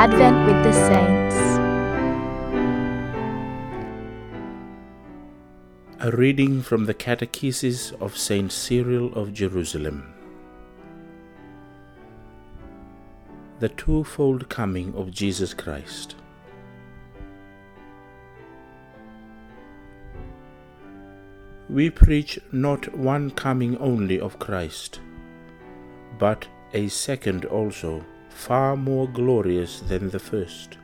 Advent with the Saints. A reading from the Catechesis of Saint Cyril of Jerusalem. The twofold coming of Jesus Christ. We preach not one coming only of Christ, but a second also, far more glorious than the first.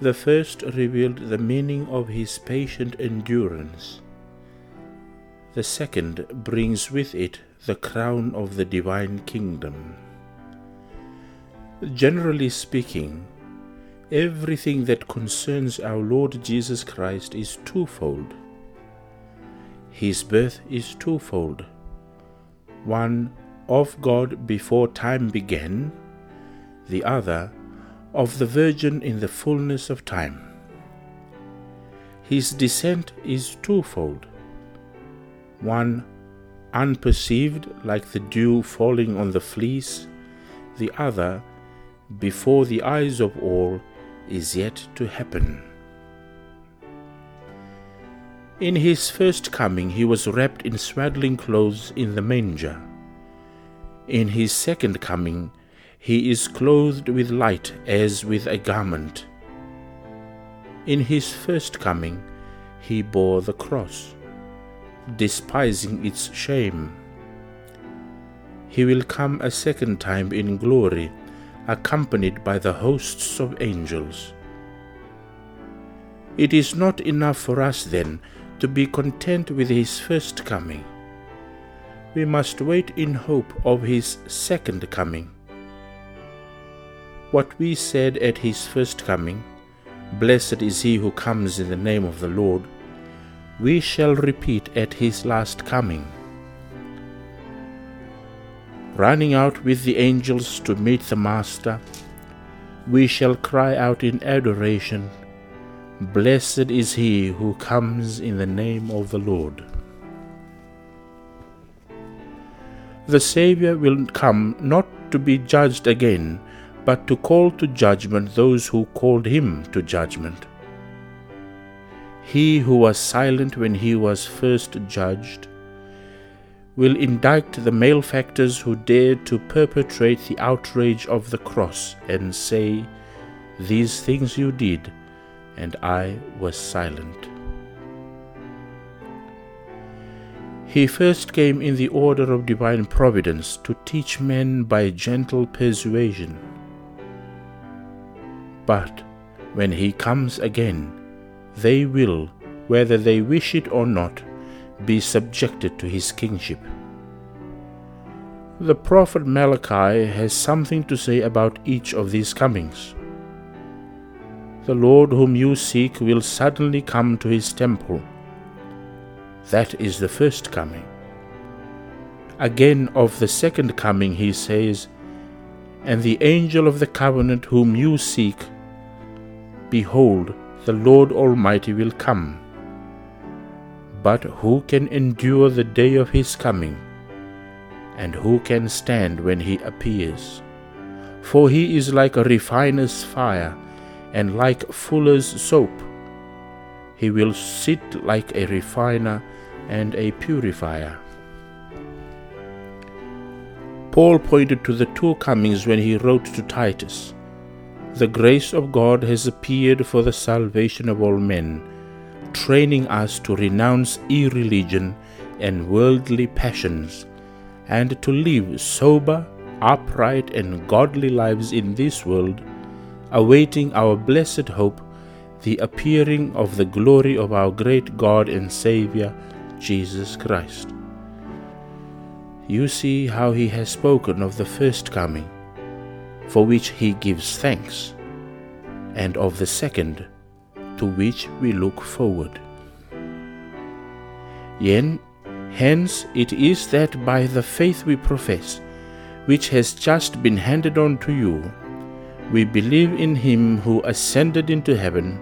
The first revealed the meaning of his patient endurance. The second brings with it the crown of the divine kingdom. Generally speaking, everything that concerns our Lord Jesus Christ is twofold. His birth is twofold one of God before time began, the other of the Virgin in the fullness of time. His descent is twofold one unperceived, like the dew falling on the fleece, the other, before the eyes of all, is yet to happen. In his first coming, he was wrapped in swaddling clothes in the manger. In his second coming, he is clothed with light as with a garment. In his first coming, he bore the cross, despising its shame. He will come a second time in glory, accompanied by the hosts of angels. It is not enough for us, then, to be content with his first coming. We must wait in hope of his second coming. What we said at his first coming, Blessed is he who comes in the name of the Lord, we shall repeat at his last coming. Running out with the angels to meet the Master, we shall cry out in adoration Blessed is he who comes in the name of the Lord. The Saviour will come not to be judged again, but to call to judgment those who called him to judgment. He who was silent when he was first judged will indict the malefactors who dared to perpetrate the outrage of the cross and say, These things you did and I was silent. He first came in the order of divine providence to teach men by gentle persuasion. But when he comes again, they will, whether they wish it or not, be subjected to his kingship. The prophet Malachi has something to say about each of these comings. The Lord whom you seek will suddenly come to his temple. That is the first coming. Again, of the second coming, he says, And the angel of the covenant whom you seek, behold, the Lord Almighty will come. But who can endure the day of his coming? And who can stand when he appears? For he is like a refiner's fire and like fuller's soap. He will sit like a refiner and a purifier. Paul pointed to the two comings when he wrote to Titus The grace of God has appeared for the salvation of all men, training us to renounce irreligion and worldly passions, and to live sober, upright, and godly lives in this world awaiting our blessed hope, the appearing of the glory of our great God and Saviour, Jesus Christ. You see how he has spoken of the first coming, for which he gives thanks, and of the second, to which we look forward. Yen, hence it is that by the faith we profess, which has just been handed on to you, we believe in him who ascended into heaven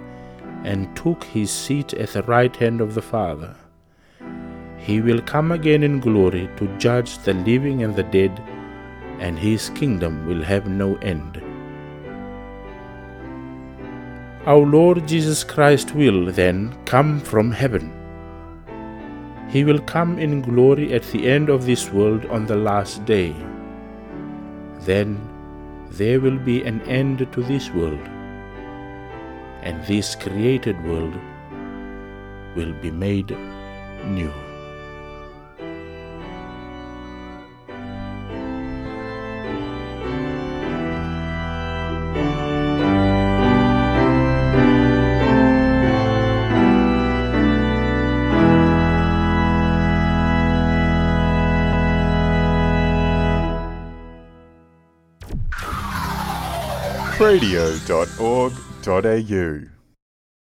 and took his seat at the right hand of the Father. He will come again in glory to judge the living and the dead, and his kingdom will have no end. Our Lord Jesus Christ will, then, come from heaven. He will come in glory at the end of this world on the last day. Then there will be an end to this world, and this created world will be made new. radio.org.au